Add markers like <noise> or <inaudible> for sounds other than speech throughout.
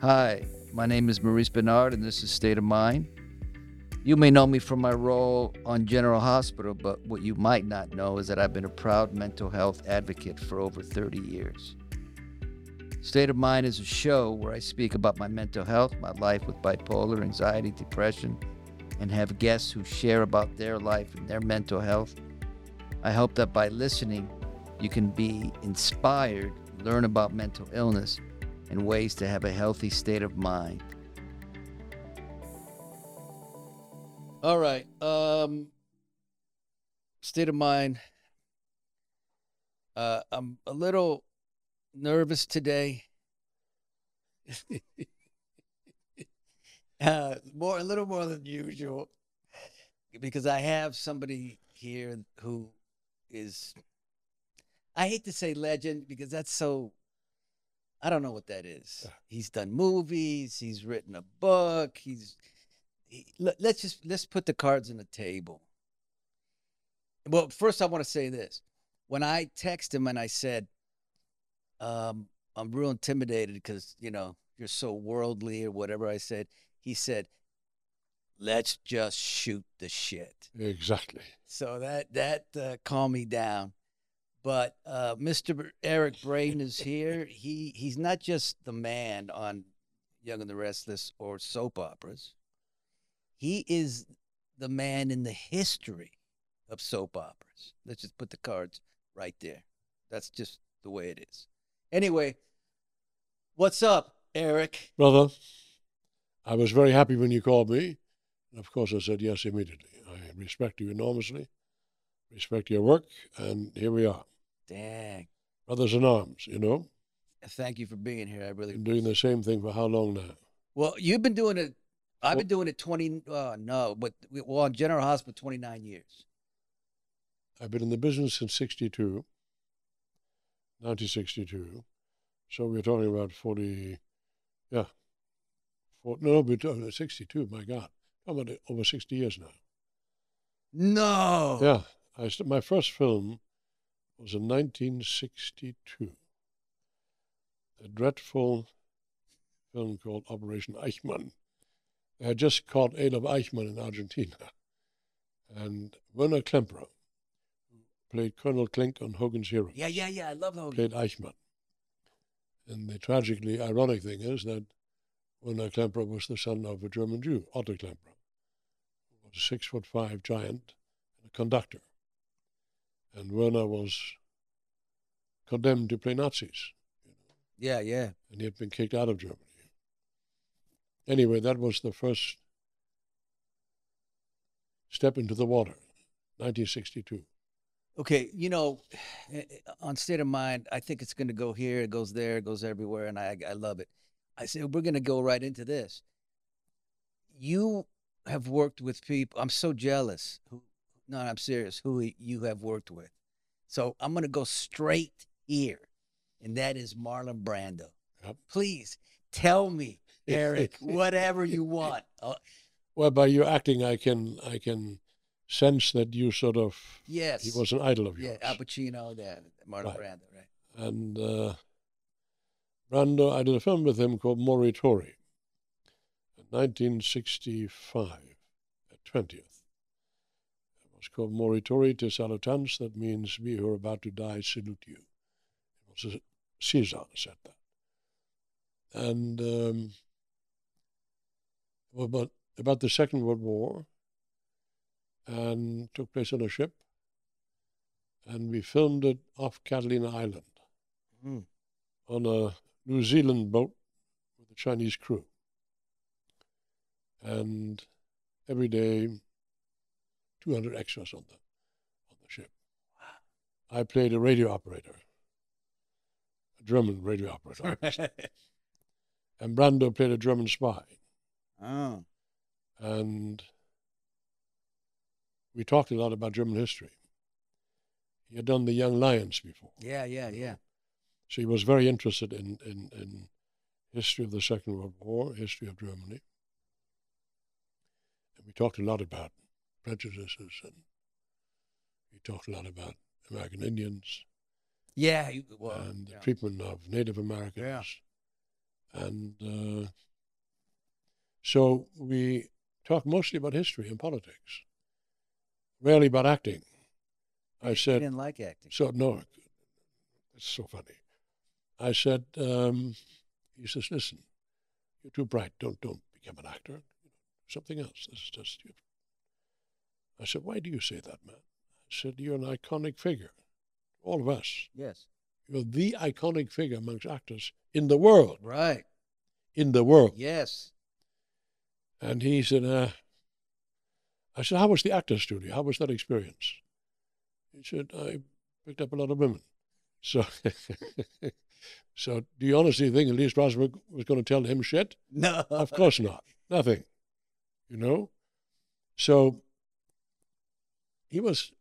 Hi, my name is Maurice Benard, and this is State of Mind. You may know me from my role on General Hospital, but what you might not know is that I've been a proud mental health advocate for over 30 years. State of Mind is a show where I speak about my mental health, my life with bipolar, anxiety, depression, and have guests who share about their life and their mental health. I hope that by listening, you can be inspired, learn about mental illness, and ways to have a healthy state of mind. All right. Um, state of mind. Uh, I'm a little nervous today. <laughs> uh, more, a little more than usual, because I have somebody here who is. I hate to say legend because that's so. I don't know what that is. He's done movies. He's written a book. He's. He, let, let's just let's put the cards on the table. Well, first I want to say this. When I text him and I said, um, I'm real intimidated because, you know, you're so worldly or whatever I said. He said, let's just shoot the shit. Exactly. So that, that uh, calmed me down. But uh, Mr. Eric Braeden is <laughs> here. He, he's not just the man on Young and the Restless or soap operas. He is the man in the history of soap operas. Let's just put the cards right there. That's just the way it is. Anyway, what's up, Eric? Brother, I was very happy when you called me. And of course, I said yes immediately. I respect you enormously, respect your work, and here we are. Dang. Brothers in arms, you know? Thank you for being here. I really Been doing the same thing for how long now? Well, you've been doing it. I've been doing it 20, uh, no, but well, on General Hospital, 29 years. I've been in the business since 62, 1962. So we're talking about 40, yeah. 40, no, we're talking 62, my God. Talking about over 60 years now. No. Yeah. I st- my first film was in 1962. A dreadful film called Operation Eichmann. They had just caught Adolf Eichmann in Argentina. And Werner Klemperer, who played Colonel Klink on Hogan's Heroes, Yeah, yeah, yeah. I love Hogan. played Eichmann. And the tragically ironic thing is that Werner Klemperer was the son of a German Jew, Otto Klemperer, who was a six foot five giant and a conductor. And Werner was condemned to play Nazis, Yeah, yeah. and he had been kicked out of Germany. Anyway, that was the first step into the water, 1962. Okay, you know, on State of Mind, I think it's going to go here, it goes there, it goes everywhere, and I, I love it. I said, we're going to go right into this. You have worked with people, I'm so jealous. Who, no, I'm serious, who you have worked with. So I'm going to go straight here, and that is Marlon Brando. Yep. Please tell me, <laughs> Eric, whatever you want. Uh, <laughs> Well, by your acting, I can I can sense that you sort of yes. he was an idol of yeah, yours. Al Pacino, that Marlon Right. Brando, right? and uh, Brando, I did a film with him called Morituri in 1965, at 20th. Was called Morituri te salutans, that means we who are about to die salute you. It was a, Caesar said that. And um, about, about the Second World War, and took place on a ship, and we filmed it off Catalina Island Mm. on a New Zealand boat with a Chinese crew. And every day, 200 extras on the, on the ship. I played a radio operator, a German radio operator. <laughs> and Brando played a German spy. oh. And we talked a lot about German history. He had done the Young Lions before. Yeah, yeah, yeah. So he was very interested in, in, in history of the Second World War, history of Germany. And we talked a lot about prejudices and we talked a lot about American Indians Yeah, you- well, and the yeah. treatment of Native Americans. And uh, so we talk mostly about history and politics, rarely about acting. I He said, didn't like acting. so no, it's so funny. I said, um, he says, listen, you're too bright. Don't don't become an actor. Something else. This is just you. I said, why do you say that, man? I said, you're an iconic figure. All of us. Yes. You're the iconic figure amongst actors in the world. Right. In the world. Yes. And he said, uh, I said, how was the actor studio? How was that experience? He said, I picked up a lot of women. So, <laughs> so do you honestly think at Lee Strasberg was going to tell him shit? No. Of course not. Nothing. You know? So he was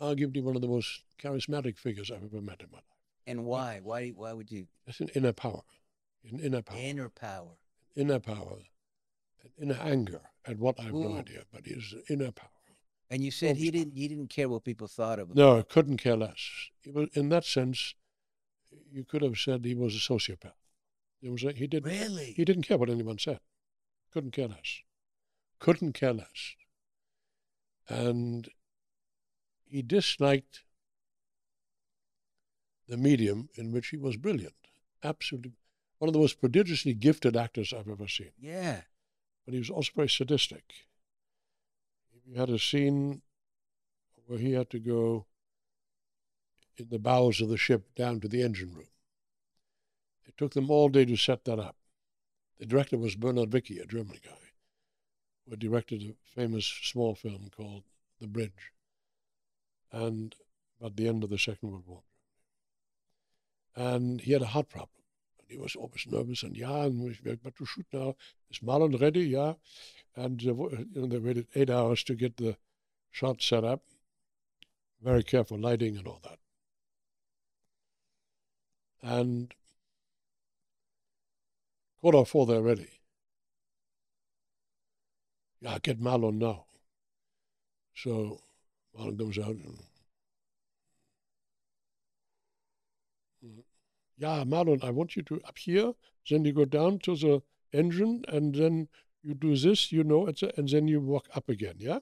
arguably one of the most charismatic figures I've ever met in my life. And why? Why? Why would you? It's an inner power. An inner power. Inner power. Inner power. An inner anger at what I have Ooh. no idea, but he's an inner power. And you said he didn't. He didn't care what people thought of him. No, I couldn't care less. He was, in that sense, you could have said he was a sociopath. It was a, he didn't Really? he didn't care what anyone said. Couldn't care less. Couldn't care less. And he disliked the medium in which he was brilliant. Absolutely one of the most prodigiously gifted actors I've ever seen. yeah. But he was also very sadistic. He had a scene where he had to go in the bows of the ship down to the engine room. It took them all day to set that up. The director was Bernhard Wicki, a German guy, who directed a famous small film called The Bridge, and at the end of the Second World War. And he had a heart problem. And he was always nervous and, yeah, and we're about to shoot now. Is Marlon ready? Yeah. And uh, you know, they waited eight hours to get the shot set up. Very careful lighting and all that. And quarter four, they're ready. Yeah, get Marlon now. So Marlon comes out. Yeah, Marlon, I want you to up here. Then you go down to the engine, and then you do this, you know, and the- and then you walk up again. Yeah.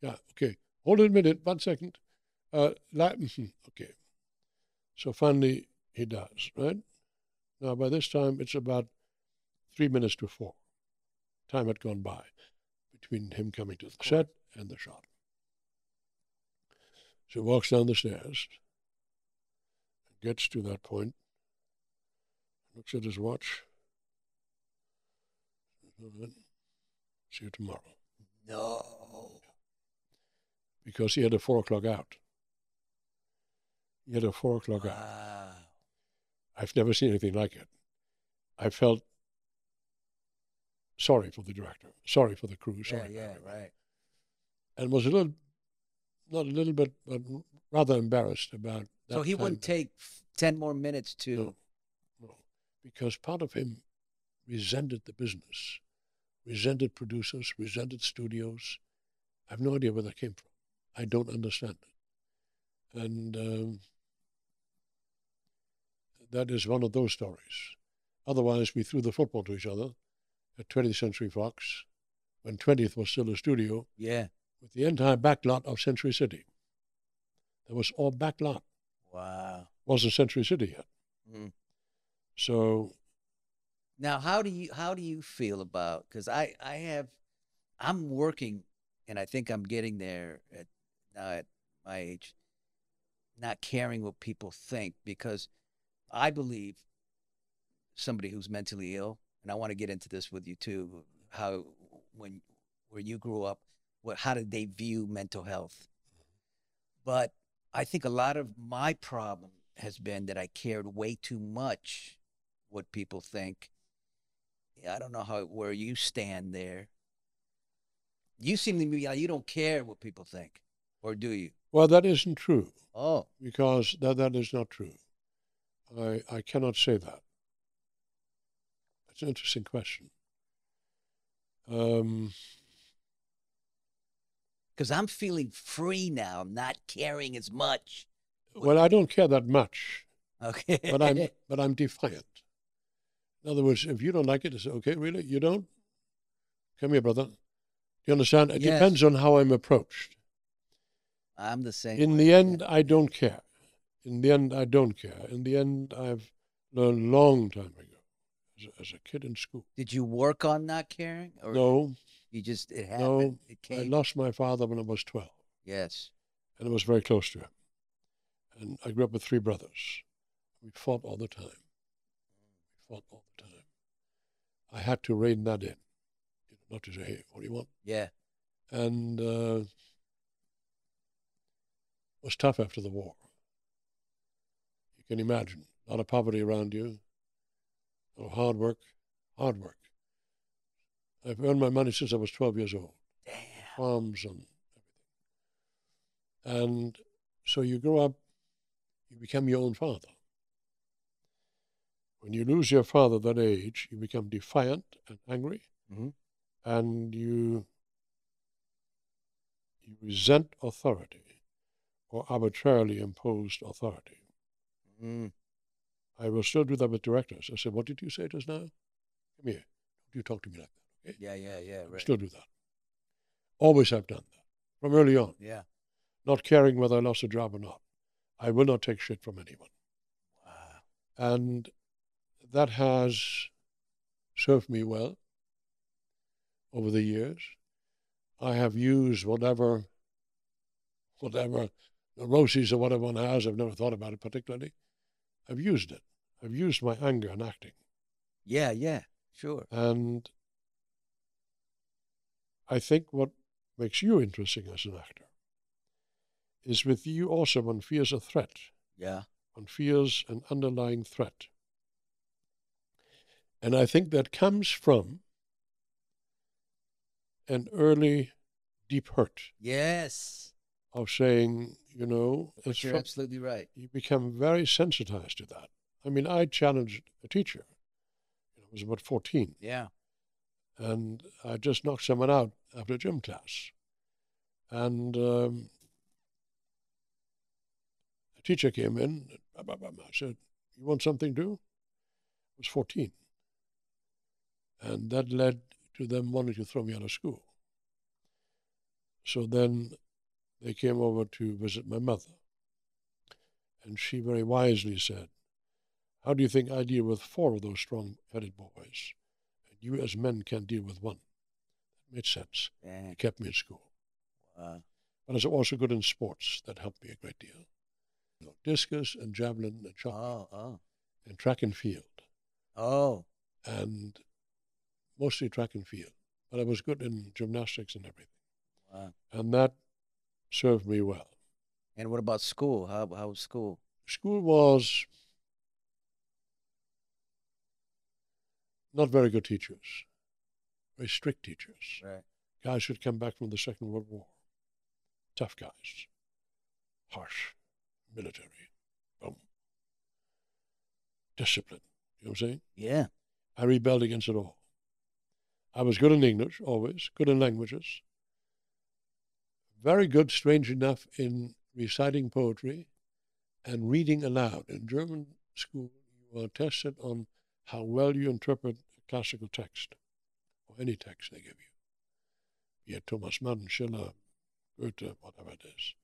Yeah. Okay. Hold it a minute. One second. Uh, okay. So finally, he does. Right. Now by this time, it's about three minutes to four. Time had gone by between him coming to the set and the shot. So he walks down the stairs, gets to that point, looks at his watch. See you tomorrow. No. Because he had a four o'clock out. He had a four o'clock out. Wow. I've never seen anything like it. I felt sorry for the director, sorry for the crew, sorry. for Yeah. Right. And was a little, not a little bit, but rather embarrassed about that. So he wouldn't take ten more minutes to. No, no, because part of him resented the business, resented producers, resented studios. I have no idea where that came from. I don't understand it. And um, that is one of those stories. Otherwise, we threw the football to each other at 20th Century Fox when 20th was still a studio Yeah. with the entire backlot of Century City. There was all backlot. Wow. Wasn't Century City yet. Mm. So Now, how do you how do you feel about? Because I I have, I'm working, and I think I'm getting there at now at my age. Not caring what people think because I believe somebody who's mentally ill, and I want to get into this with you too. How when where you grew up, what how did they view mental health? But I think a lot of my problem has been that I cared way too much what people think. I don't know how where you stand there. You seem to be like you don't care what people think, or do you? Well, that isn't true Oh, because that, that is not true. I, I cannot say that. That's an interesting question. Um, because I'm feeling free now, I'm not caring as much. well, I don't care that much. Okay. but I'm <laughs> but I'm defiant. In other words, if you don't like it, it's okay. Really, you don't? Come here, brother. Do You understand? It Yes. depends on how I'm approached. I'm the same. In way, the yeah. end, I don't care. In the end, I don't care. In the end, I've learned a long time ago, as a, as a kid in school. Did you work on not caring, or No, you just it happened? No, it I lost my father when I was 12, yes. and I was very close to him. And I grew up with three brothers. We fought all the time. We fought all the time. I had to rein that in, you know, not to say, hey, what do you want? Yeah. And uh, it was tough after the war. You can imagine a lot of poverty around you, a hard work, hard work. I've earned my money since I was 12 years old. Damn. farms and everything. And so you grow up, you become your own father. When you lose your father at that age, you become defiant and angry, Mhm. and you you resent authority or arbitrarily imposed authority. Mm. I will still do that with directors. I said, "What did you say just now? Come here. Don't you talk to me like that." Okay? Yeah. Yeah. Yeah. Right. still do that. Always have done that from early on. Yeah. not caring whether I lost a job or not. I will not take shit from anyone. Wow. And that has served me well over the years. I have used whatever, whatever neuroses or whatever one has, I've never thought about it particularly. I've used it. I've used my anger in acting. Yeah. Yeah. Sure. And I think what makes you interesting as an actor is with you also one fears a threat. Yeah. One fears an underlying threat. And I think that comes from an early deep hurt Yes. Of saying, you know, it's You're absolutely right. you become very sensitized to that. I mean, I challenged a teacher. I was about 14, Yeah. and I just knocked someone out after a gym class. And um, a teacher came in. blah. I said, You want something to do? I was 14. And that led to them wanting to throw me out of school. So then they came over to visit my mother. And she very wisely said, How do you think I deal with four of those strong headed boys? And you, as men, can't deal with one. That made sense. Yeah. It kept me in school. Wow. But I was also good in sports. That helped me a great deal. You know, discus and javelin and shot Oh. Oh. and track and field. Oh. And mostly track and field. But I was good in gymnastics and everything. Wow. And that served me well. And what about school? How how was school? School was not very good teachers, very strict teachers. Right. Guys who'd come back from the Second World War. Tough guys. Harsh. Military. Boom. Discipline. You know what I'm saying? Yeah. I rebelled against it all. I was good in English, always, good in languages. Very good, strange enough, in reciting poetry and reading aloud. In German school, you are tested on how well you interpret a classical text, or any text they give you. Be it Thomas Mann, Schiller, Goethe, whatever it is.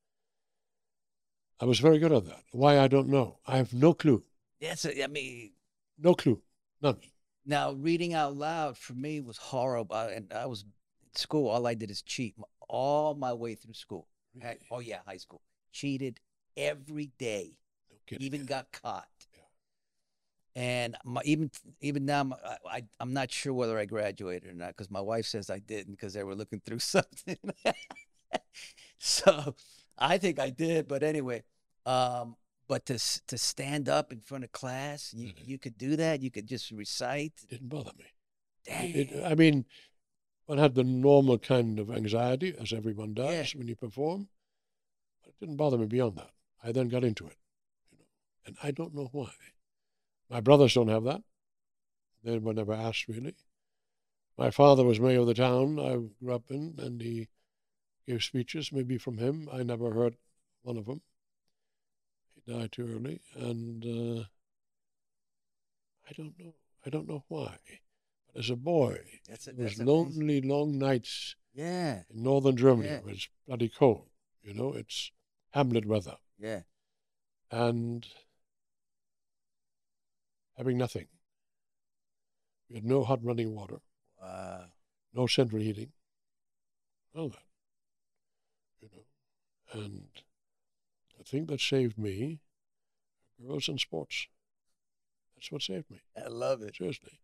I was very good at that. Why, I don't know. I have no clue. A, I mean, No clue. None. now reading out loud for me was horrible. And I was in school. All I did is cheat all my way through school. Really? Oh yeah, high school. Cheated every day. No kidding. even got caught. Yeah. And my, even even now, my- I, I'm not sure whether I graduated or not because my wife says I didn't because they were looking through <laughs> something. so I think I did, but anyway. Um, but to to stand up in front of class, you Mhm. you could do that. You could just recite. didn't bother me. Dang. It, it- I mean, one had the normal kind of anxiety, as everyone does Yeah. when you perform. But it didn't bother me beyond that. I then got into it, you know, and I don't know why. My brothers don't have that. They were never asked really. My father was mayor of the town I grew up in, and he gave speeches, maybe from him. I never heard one of them. He died too early, and uh, I don't know. I don't know why. But as a boy, That's a, it was amazing. lonely, long nights Yeah, in northern Germany. Yeah. It was bloody cold. You know, it's Hamlet weather, yeah. and having nothing. We had no hot running water, Wow. no central heating, all that. You know, and the thing that saved me, girls and sports. That's what saved me. I love it. Seriously,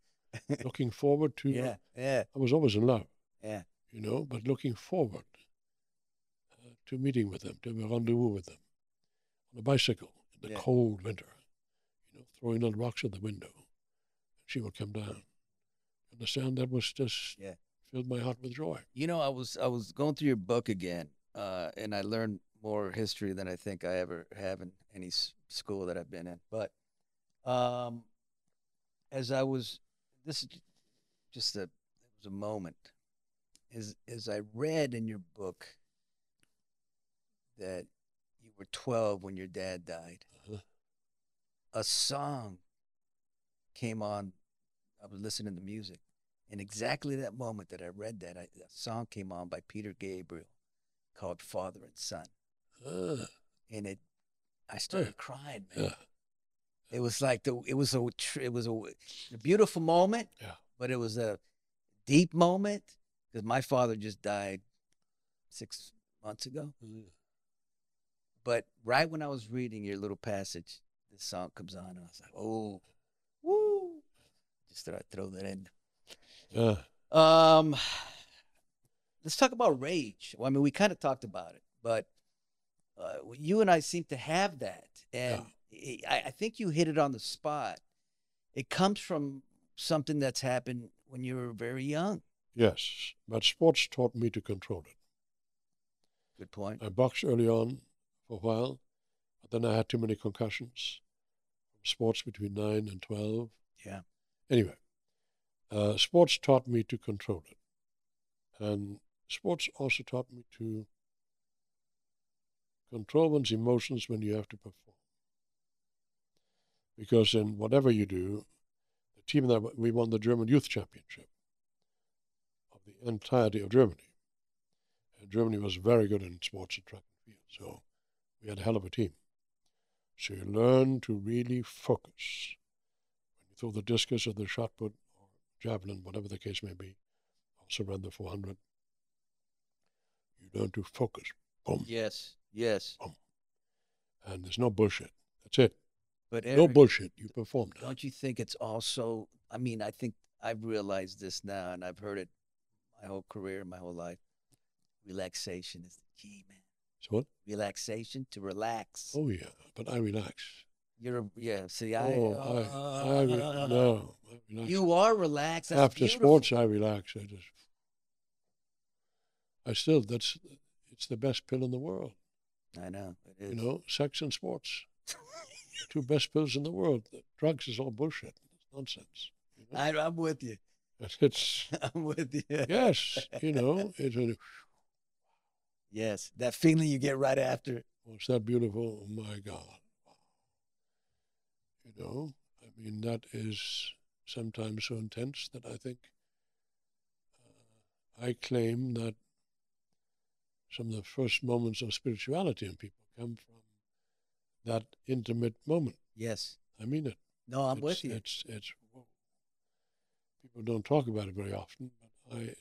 <laughs> looking forward to. Yeah, yeah, I was always in love. yeah. you know, but looking forward uh, to meeting with them, to have a rendezvous with them on a bicycle in the Yeah. cold winter, you know, throwing little rocks at the window. and She would come down. And the sound That was just Yeah. filled my heart with joy. You know, I was I was going through your book again, uh, and I learned more history than I think I ever have in any s- school that I've been in. But um, as I was, this is just a it was a moment. As as I read in your book that you were 12 when your dad died, Uh-huh. a song came on. I was listening to music. And exactly that moment that I read that, I, a song came on by Peter Gabriel called Father and Son. Ah, And it, I started crying, man. Yeah, It was like the, it was a, it was a, a beautiful moment, Yeah. but it was a deep moment because my father just died six months ago. Mm. But right when I was reading your little passage, this song comes on, and I was like, oh, woo. Just thought I'd throw that in. yeah. Um, let's talk about rage. Well, I mean, we kind of talked about it, but uh, you and I seem to have that, and I I, I think you hit it on the spot. It comes from something that's happened when you were very young. Yes, but sports taught me to control it. Good point. I boxed early on for a while, but then I had too many concussions sports between 9 and 12. Yeah. Anyway, uh, sports taught me to control it. And sports also taught me to control one's emotions when you have to perform. Because in whatever you do, the team that we won the German Youth Championship of the entirety of Germany. And Germany was very good in sports and track and field, so we had a hell of a team. So you learn to really focus when you throw the discus or the shot put or javelin, whatever the case may be. Also ran the 400. You learn to focus. Boom. Yes, yes. And there's no bullshit. That's it. But No bullshit. You performed. don't you think it's also? I mean, I think I've realized this now, and I've heard it my whole career, my whole life. Relaxation is the key, man. So what? Relaxation to relax. Oh, yeah. But I relax. You're a, yeah. See, I, oh, I, I, re- no. I relax. You are relaxed. That's After beautiful. sports, I relax. I just, I still, that's, it's the best pill in the world. I know. You know, sex and sports. <laughs> Two best pills in the world. Drugs is all bullshit. It's nonsense. You know? I, I'm with you. It's, it's <laughs> I'm with you. yes, you know, <laughs> it's, a, Yes, that feeling you get right after. oh, it's that beautiful. Oh my God. You know, I mean, that is sometimes so intense that I think uh, I claim that some of the first moments of spirituality in people come from that intimate moment. Yes. I mean it. No, I'm it's, with you. It's it's people don't talk about it very often, but I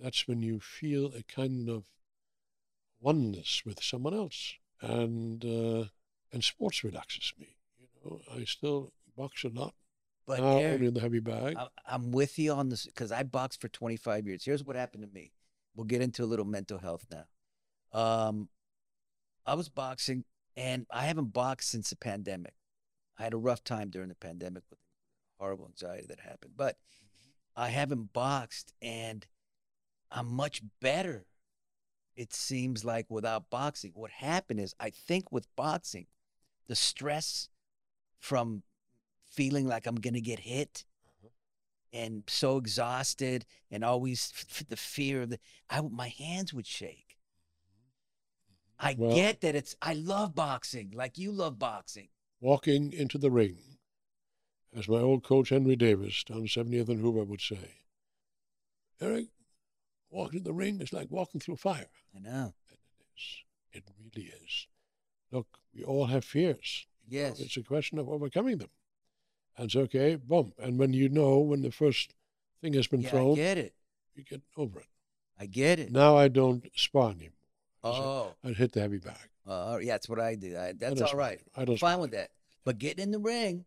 that's when you feel a kind of oneness with someone else, and uh, and sports relaxes me. You know, I still box a lot But now, Eric, only in the heavy bag. I- I'm with you on this because I boxed for 25 years. Here's what happened to me. We'll get into a little mental health now. Um, I was boxing, and I haven't boxed since the pandemic. I had a rough time during the pandemic with horrible anxiety that happened, but mm-hmm. I haven't boxed, and I'm much better. It seems like without boxing. What happened is, I think with boxing, the stress from feeling like I'm gonna get hit mm-hmm. and so exhausted and always f- the fear of the I my hands would shake I Well- get that it's. I love boxing, like you love boxing. Walking into the ring, as my old coach Henry Davis down 70th and Hoover would say, Eric, walking in the ring is like walking through fire. I know. And it is. It really is. Look, we all have fears. Yes. It's a question of overcoming them. And it's okay, boom. And when you know when the first thing has been Yeah, I thrown, get it. you get over it. I get it. Now I don't spar anymore. Oh, I hit the heavy bag. uh, yeah, that's what I do. I, that's all right. I don't Fine with that. But getting in the ring,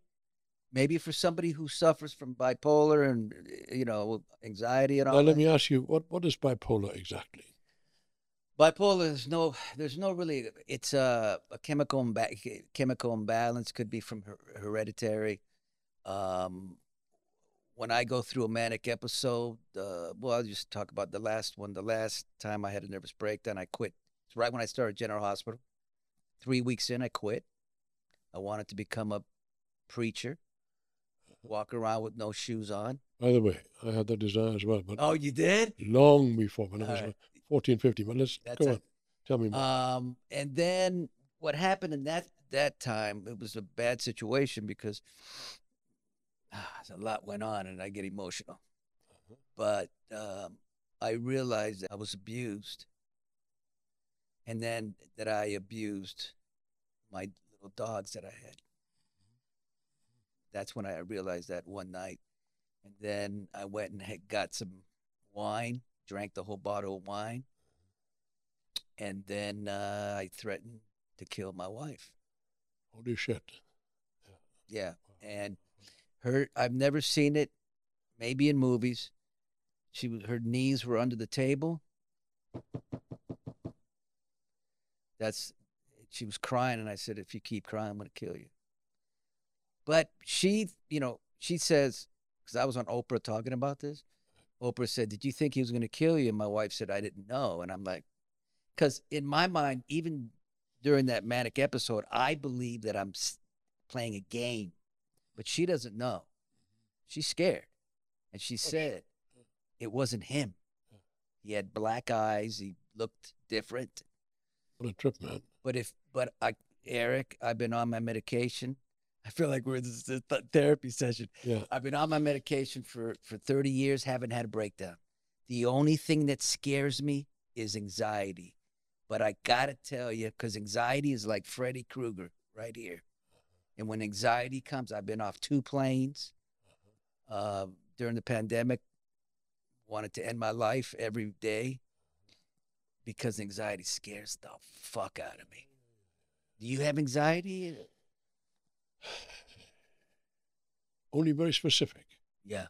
maybe for somebody who suffers from bipolar and you know anxiety and all Now let that. me ask you, what, what is bipolar exactly? bipolar is no there's no really it's a, a chemical imba- chemical imbalance could be from her- hereditary um when i go through a manic episode uh well i'll just talk about the last one the last time i had a nervous breakdown i quit right when i started general hospital three weeks in i quit i wanted to become a preacher walk around with no shoes on By the way, I had that desire as well, but oh you did long before when I was All right. 14, 15. But let's That's go it. on. Tell me more. Um, and then what happened in that that time? It was a bad situation because ah, a lot went on, and I get emotional. But um, I realized that I was abused, and then that I abused my little dogs that I had. That's when I realized that one night, and then I went and had, got some wine, drank the whole bottle of wine and then uh, I threatened to kill my wife. Holy shit. Yeah, and her I've never seen it, maybe in movies. She was her knees were under the table. That's she was crying, and I said, "If you keep crying, I'm gonna kill you." But she, you know, she says because I was on Oprah talking about this. Oprah said, "Did you think he was gonna kill you?" And my wife said, "I didn't know." And I'm like, because in my mind, even during that manic episode, I believe that I'm playing a game, but she doesn't know. She's scared, and she oh, said it wasn't him. He had black eyes. He looked different. What a trip, man. But if, but I, Eric, I've been on my medication. I feel like we're this is a therapy session. Yeah. I've been on my medication for for 30 years, haven't had a breakdown. The only thing that scares me is anxiety. But I gotta tell you, because anxiety is like Freddy Krueger right here. And when anxiety comes, I've been off two planes uh, during the pandemic. Wanted to end my life every day because anxiety scares the fuck out of me. Do you have anxiety? <sighs> Only very specific. Yeah.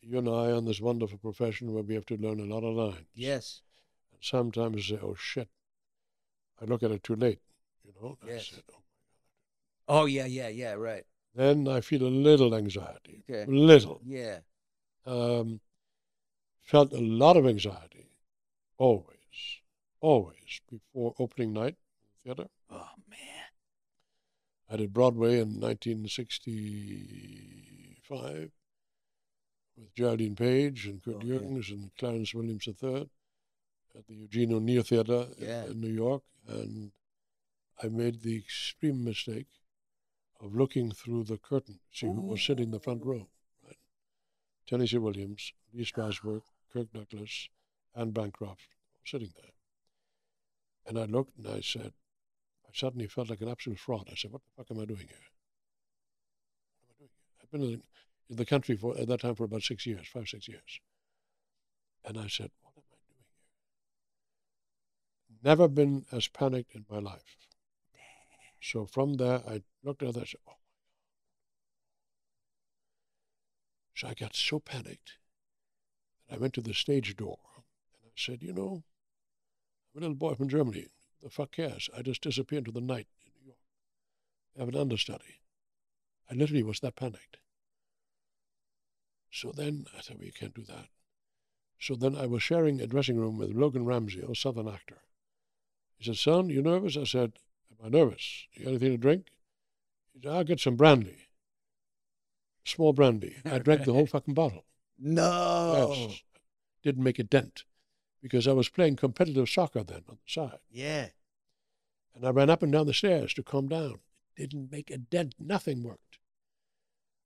You and I on this wonderful profession where we have to learn a lot of lines. Yes. And sometimes you say, oh shit, I look at it too late. You know? Yes. said, oh. Oh yeah, yeah, yeah. Right. Then I feel a little anxiety. Okay. A little. Yeah. Um, felt a lot of anxiety, always, always, before opening night in the theater. Oh man. I did Broadway in 1965 with Geraldine Page and Kurt oh, Okay. Jürgens and Clarence Williams III at the Eugene O'Neill Theater in- Yeah. in New York. And I made the extreme mistake of looking through the curtain, to see who was sitting in the front row. Right? Tennessee Williams, Lee Strasberg, <sighs> Kirk Douglas, and Bancroft sitting there. And I looked and I said, I suddenly felt like an absolute fraud. I said, "What the fuck am I doing here? What am I doing here?" I've been in, in the country for at that time for about six years, five six years, and I said, "What am I doing here?" Never been as panicked in my life. So from there, I looked at it. I said, "Oh my god!" So I got so panicked that I went to the stage door and I said, "You know, a little boy from Germany. The fuck cares? I just disappear into the night in New York. I have an understudy. I literally was that panicked. So then I said, well, you can't do that. So then I was sharing a dressing room with Logan Ramsey, a Southern actor. He said, son, you nervous? I said, am I nervous? You got anything to drink? He said, I'll get some brandy. Small brandy. I drank the whole <laughs> fucking bottle. No. Yes. Didn't make a dent because I was playing competitive soccer then on the side. Yeah. And I ran up and down the stairs to calm down. It didn't make a dent. Nothing worked.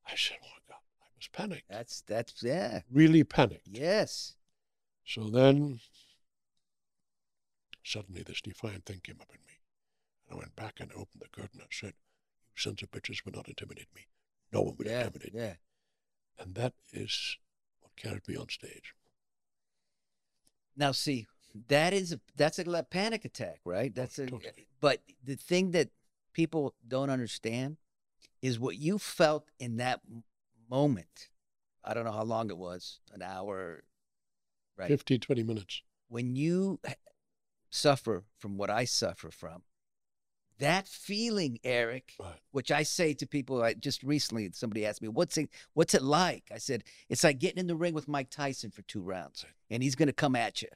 I said, "Oh my God!" I was panicked. That's that's yeah. Really panicked. Yes. So then, suddenly, this defiant thing came up in me. And I went back and opened the curtain and said, "You sons of bitches will not intimidate me. No one will Yeah. intimidate me." Yeah. And that is what carried me on stage. Now see, that is a that's a panic attack, right? Oh, that's a totally. but the thing that people don't understand is what you felt in that moment. I don't know how long it was, an hour, right? 50, 20 minutes. When you suffer from what I suffer from, that feeling, Eric, Right. which I say to people, like just recently, somebody asked me, "What's it? What's it like?" I said, "It's like getting in the ring with Mike Tyson for two rounds, and he's going to come at you.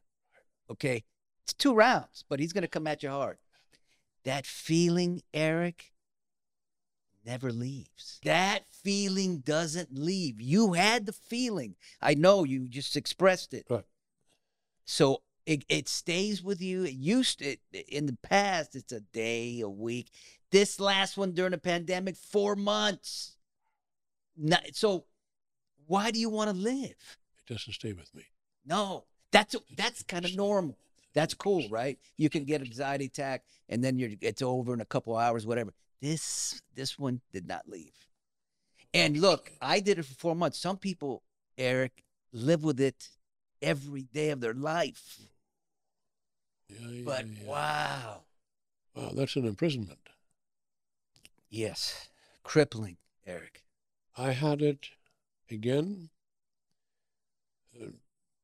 Okay, it's two rounds, but he's going to come at you hard. That feeling, Eric, never leaves. That feeling doesn't leave. You had the feeling. I know you just expressed it. Right. So it, it stays with you. It used to, in the past, it's a day, a week. This last one during the pandemic, four months. Not, so why do you want to live? It doesn't stay with me. No, that's that's kind of normal. That's cool, right? You can get anxiety attack, and then you're it's over in a couple hours, whatever. This this one did not leave. And look, I did it for four months. Some people, Eric, live with it every day of their life. Yeah, yeah, But yeah. wow, Wow, that's an imprisonment. yes, crippling, Eric. I had it again uh,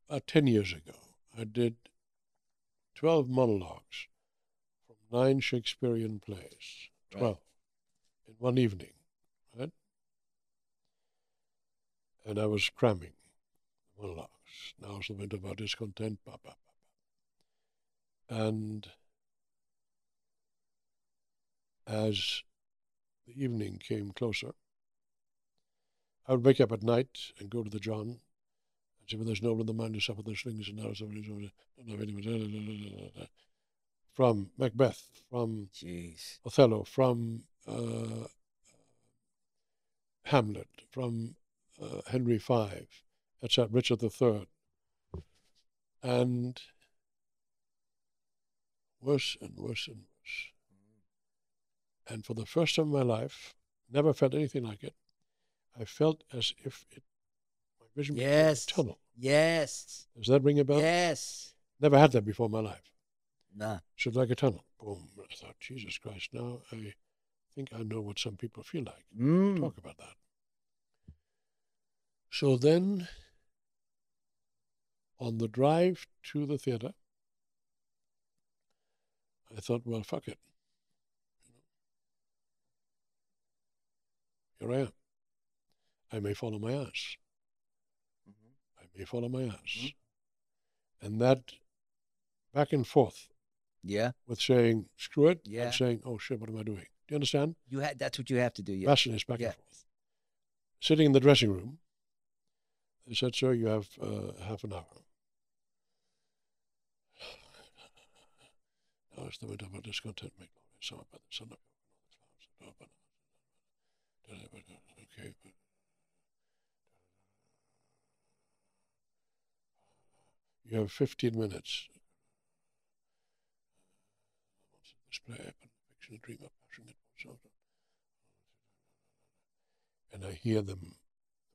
about 10 years ago. I did 12 monologues from nine Shakespearean plays. Right. 12 in one evening, right? And I was cramming monologues. Now's the winter our discontent, blah, blah, blah. And as the evening came closer, I would wake up at night and go to the John and say, well, there's no one in the mind to suffer the slings and arrows of from Macbeth, from Jeez. Othello, from uh, Hamlet, from uh, Henry V, etc., Richard III. And worse and worse and worse. And for the first time in my life, never felt anything like it. I felt as if it, my vision became Yes. a tunnel. Yes. Does that ring a bell? Yes. Never had that before in my life. Nah. So it's like a tunnel. Boom. I thought, Jesus Christ, now I think I know what some people feel like. Mm. Talk about that. So then, on the drive to the theater, I thought, well, fuck it. Here I am. I may follow my ass. Mhm. I may follow my ass. Mhm. And that back and forth Yeah. with saying, screw it, Yeah. and saying, oh shit, what am I doing? Do you understand? You had that's what you have to do. Yeah. Vacillates back Yeah. and forth. Sitting in the dressing room, they said, sir, you have uh, half an hour. The winter of our discontent, make no by the sun of your flowers. Okay. but- uh, You have 15 minutes. Uh, Display happen, fiction, dream of passion, so- And I hear them,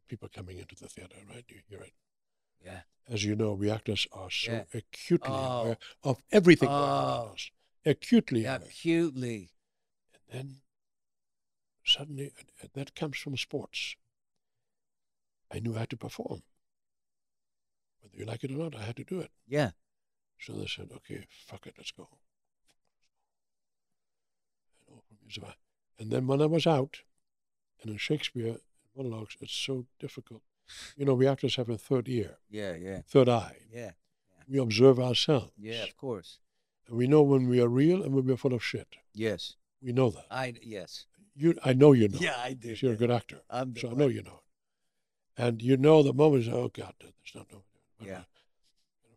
people coming into the theater, right? You hear it. Yeah. As you know, we actors are so Yeah. acutely Oh. aware of everything Oh. around us. Acutely Yeah. aware. Acutely. And then suddenly, that comes from sports. I knew I had to perform. Whether you like it or not, I had to do it. Yeah. So they said, okay, fuck it, let's go. And, open music. and then when I was out, and in Shakespeare monologues, it's so difficult. You know, we actors have a third ear, Yeah. Yeah. third eye. Yeah. We observe ourselves. Yeah. Of course. And we know when we are real and when we're full of shit. Yes. We know that. I yes. You, I know you know. Yeah, I do. You're a good actor. I'm So I know you know. And you know the moment, oh God, there's not no. Yeah. Uh,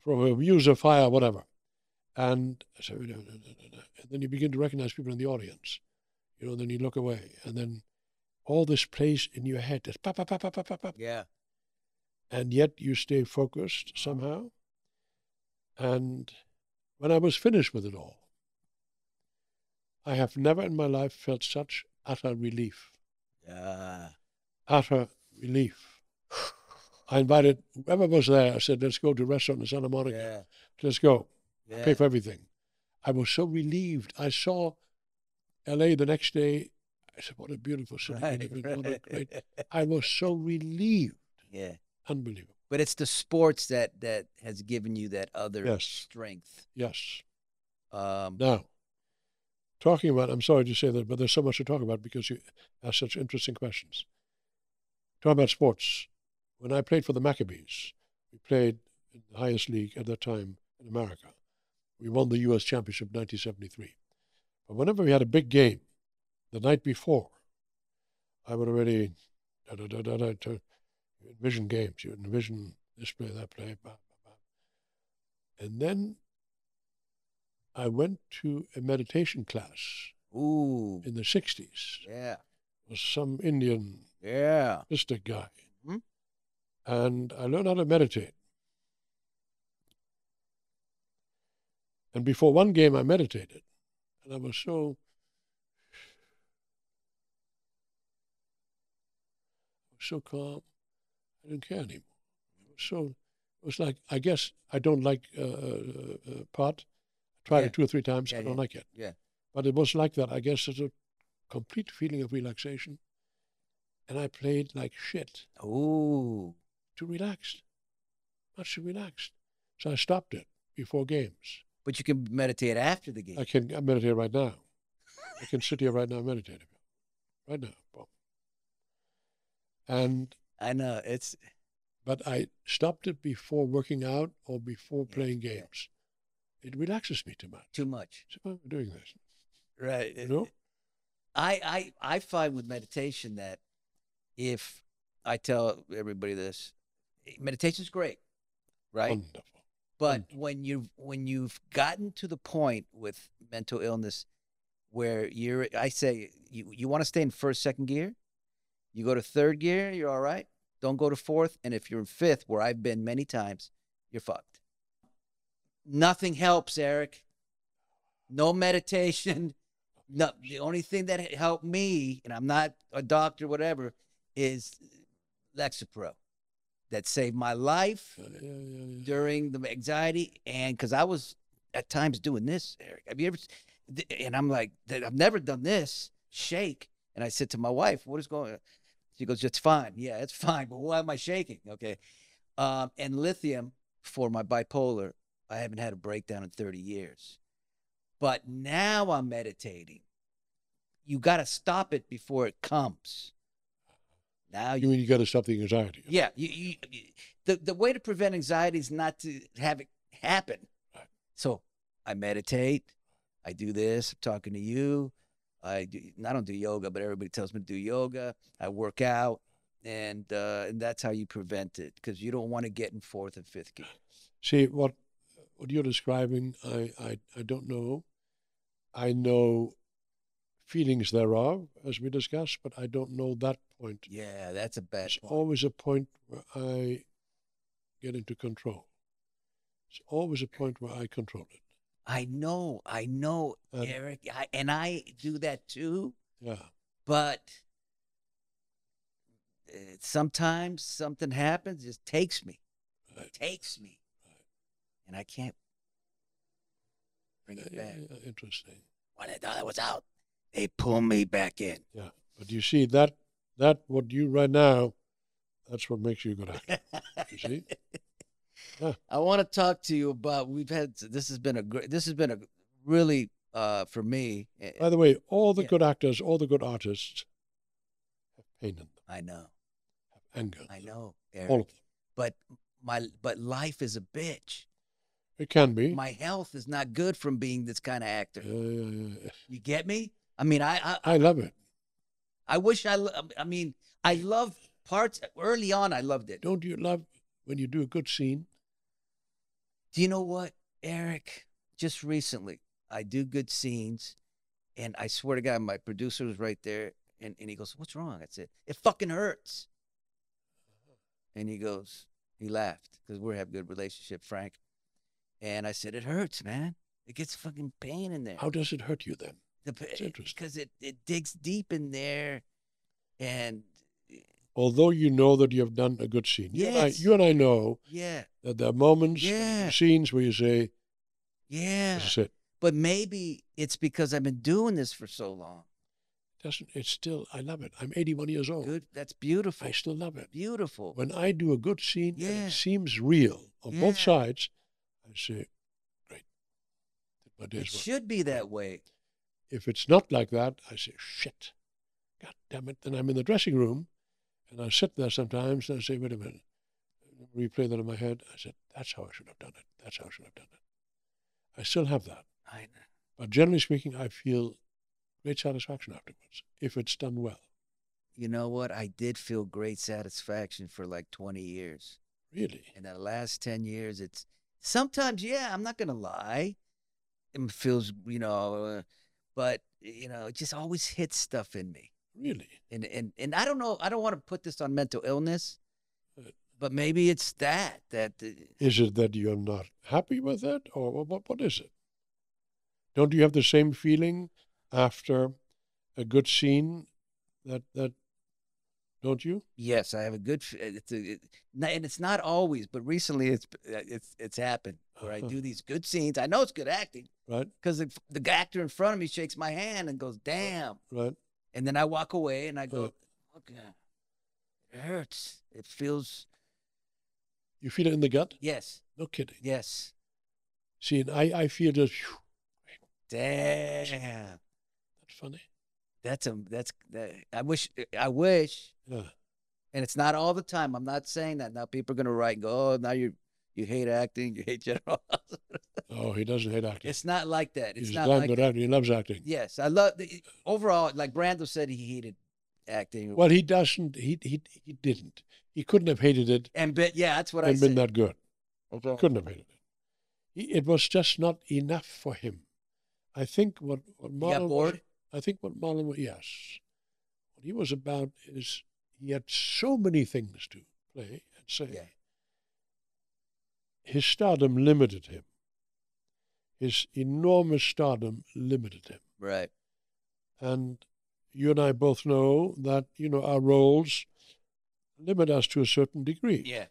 from a views of fire, whatever. And so, oh, and then you begin to recognize people in the audience. You know, then you look away, and then all this plays in your head. Pop, pop, pop, pop, pop, pop. Yeah. And yet you stay focused somehow. And when I was finished with it all, I have never in my life felt such utter relief. Yeah. Utter relief. I invited whoever was there. I said, let's go to a restaurant in Santa Monica. Yeah. Let's go. Yeah. Pay for everything. I was so relieved. I saw LA the next day. I said, what a beautiful city. Right, right. I was so relieved. Yeah. Unbelievable. But it's the sports that that has given you that other Yes. strength. Yes. Um, Now, talking about, I'm sorry to say that, but there's so much to talk about because you ask such interesting questions. Talk about sports. When I played for the Maccabees, we played in the highest league at that time in America. We won the U.S. Championship in 1973. But whenever we had a big game, the night before, I would already da, da, da, da, envision games. You envision this play, that play, blah, blah, blah. and then I went to a meditation class ooh. in the 60s. Yeah. It was some Indian Yeah. mystic guy. Mhm. And I learned how to meditate. And before one game, I meditated. And I was so. So calm. I didn't care anymore. So. It was like, I guess I don't like uh, uh, uh, pot. I tried Yeah. it two or three times. Yeah, I don't yeah. like it. Yeah. But it was like that. I guess it's a complete feeling of relaxation. And I played like shit Ooh. too relaxed, much too relaxed. So I stopped it before games. But you can meditate after the game. I can I meditate right now. I can sit here right now and meditate. Right now. Boom. And I know it's but I stopped it before working out or before Yeah, playing yeah. games. It relaxes me too much. too much. So I'm doing this. Right. You know? I, I I find with meditation that if I tell everybody this, meditation's great, right? Wonderful. But when you've when you've gotten to the point with mental illness where you're I say you you want to stay in first second gear, you go to third gear, you're all right. Don't go to fourth, and if you're in fifth, where I've been many times, you're fucked. Nothing helps, Eric. No meditation. <laughs> No, the only thing that helped me, and I'm not a doctor, whatever, is Lexapro. That saved my life during the anxiety and because I was at times doing this, Eric. Have you ever? And I'm like, I've never done this. Shake. And I said to my wife, "What is going?" on? She goes, "It's fine. Yeah, it's fine. But why am I shaking?" Okay. Um, and lithium for my bipolar. I haven't had a breakdown in 30 years, but now I'm meditating. You got to stop it before it comes. Now You mean you got to stop the anxiety? yeah, you, you, you- the the way to prevent anxiety is not to have it happen. So I meditate. I do this. I'm talking to you. I do. I don't do yoga, but everybody tells me to do yoga. I work out, and uh, and that's how you prevent it because you don't want to get in fourth and fifth gear. See what what you're describing. I I, I don't know. I know feelings thereof, as we discussed, but I don't know that point. Yeah, that's a bad There's point. always a point where I get into control. It's always a point where I control it. I know, I know, And- Eric, I, and I do that too. Yeah. but uh, sometimes something happens just takes me Right. takes me and i can't bring Yeah, it back yeah, interesting. when i thought i was out they pull me back in Yeah. But you see that that what you right now, that's what makes you a good actor. You see? <laughs> Yeah. i want to talk to you about we've had this has been a great this has been a really uh for me eh, By the way, all the Yeah. good actors, all the good artists have pain in them, i know have anger. i know All of them. but my but life is a bitch It can be. my health is not good from being this kind of actor yeah, yeah, yeah. you get me i mean i i, I love it. I wish I. I mean, I love parts early on. I loved it. Don't you love when you do a good scene? Do you know what, Eric? just recently, I do good scenes, and I swear to God, my producer was right there, and, and he goes, "What's wrong?" I said, "It fucking hurts." And he goes, he laughed because we have a good relationship, Frank. And I said, "It hurts, man. It gets fucking pain in there." How does it hurt you then? The interesting. because it it digs deep in there, and Although you know that you have done a good scene, you, and, I, Yes. you and I know yeah, that there are moments, Yeah. scenes where you say, yeah. "This is it." But maybe it's because I've been doing this for so long. Doesn't it's still? I love it. I'm 81 years old. Good. That's beautiful. I still love it. Beautiful. When I do a good scene and it seems real on both sides, I say, "Great, my It should be that way. If it's not like that, I say, "Shit, God damn it!" Then I'm in the dressing room, and I sit there sometimes and I say, "Wait a minute," replay that in my head. I said, "That's how I should have done it. That's how I should have done it." I still have that. I know. But generally speaking, I feel great satisfaction afterwards if it's done well. You know what? I did feel great satisfaction for like 20 years. Really, In the last 10 years, it's sometimes, yeah, I'm not going to lie. It feels, you know, uh, but, you know, it just always hits stuff in me. Really. And, and, and I don't know, I don't want to put this on mental illness, but maybe it's that, that, uh, Is it that you're not happy with it, or what? What is it? Don't you have the same feeling after a good scene? That that don't you? yes, I have a good, it's a, it, and it's not always, but recently it's, uh, it's, it's happened where I Uh-huh. do these good scenes. I know it's good acting Right, because the, the actor in front of me shakes my hand and goes, damn. right. And then I walk away and I go, Right. "Fuck uh, it hurts. It feels, You feel it in the gut? yes, No kidding. yes. See, and I I feel just. Damn. that's funny. That's a, that's, that, I wish, I wish, Yeah. and it's not all the time. I'm not saying that. Now people are going to write and go, oh, now you, you hate acting, you hate General. <laughs> Hospital." Oh, he doesn't hate acting. it's not like that. It's He's not like that. actor. He loves acting. Yes, I love the overall. Like Brando said, he hated acting. Well, he doesn't. He he he didn't. He couldn't have hated it and but yeah, that's what I and been that good. Okay. Couldn't have hated it. He, it was just not enough for him. I think what what Marlon got was- bored. I think what Marlon was, yes, what he was about is he had so many things to play and say. Yeah. His stardom limited him. His enormous stardom limited him. Right. And you and I both know that, you know, our roles limit us to a certain degree. Yeah.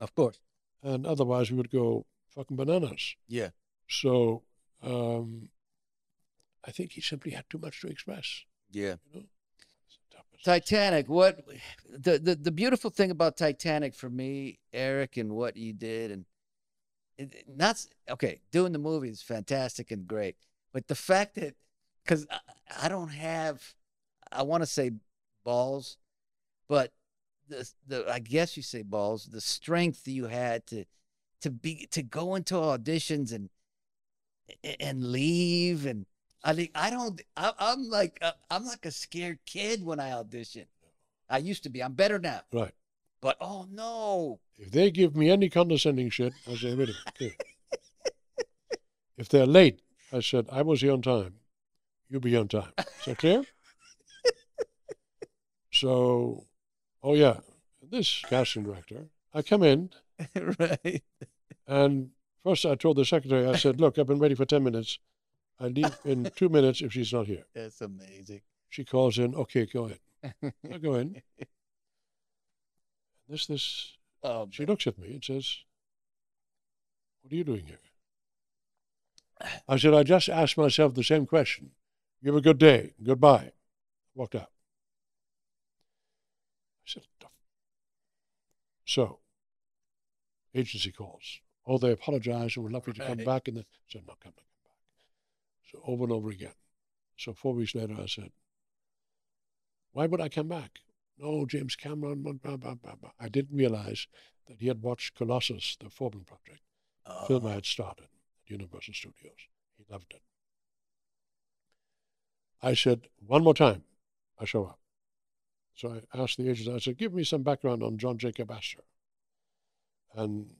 Of course. And otherwise we would go fucking bananas. Yeah. So um, I think he simply had too much to express. Yeah. You know? It's a tough- Titanic. What the, the the beautiful thing about Titanic for me, Eric, and what you did, and not okay. Doing the movie is fantastic and great, but the fact that because I, I don't have, I want to say balls, but the the I guess you say balls. The strength you had to to be to go into auditions and and leave and I think I don't. I, I'm like I'm like a scared kid when I audition. I used to be. I'm better now. Right. But oh no, If they give me any condescending shit, I say, wait a minute. <laughs> if they're late, I said, I was here on time. You'll be on time. Is that clear? <laughs> so, oh yeah, this casting director, I come in <laughs> right? and first I told the secretary, I said, look, I've been waiting for 10 minutes. I leave in two minutes if she's not here. That's amazing. She calls in, okay, go in. I go in. This, this, Oh, She looks at me and says, What are you doing here? I said, I just asked myself the same question. You have a good day. Goodbye. Walked out. I said, "The So, agency calls. Oh, they apologize and would love you to come Right. back. And then I said, No, come come back. So, over and over again. So, four weeks later, I said, Why would I come back? No, James Cameron. Blah, blah, blah. I didn't realize that he had watched Colossus, the Forbin Project, oh, film I ah. had started at Universal Studios. He loved it. I said, one more time, I show up. So I asked the agent, I said, give me some background on John Jacob Astor. And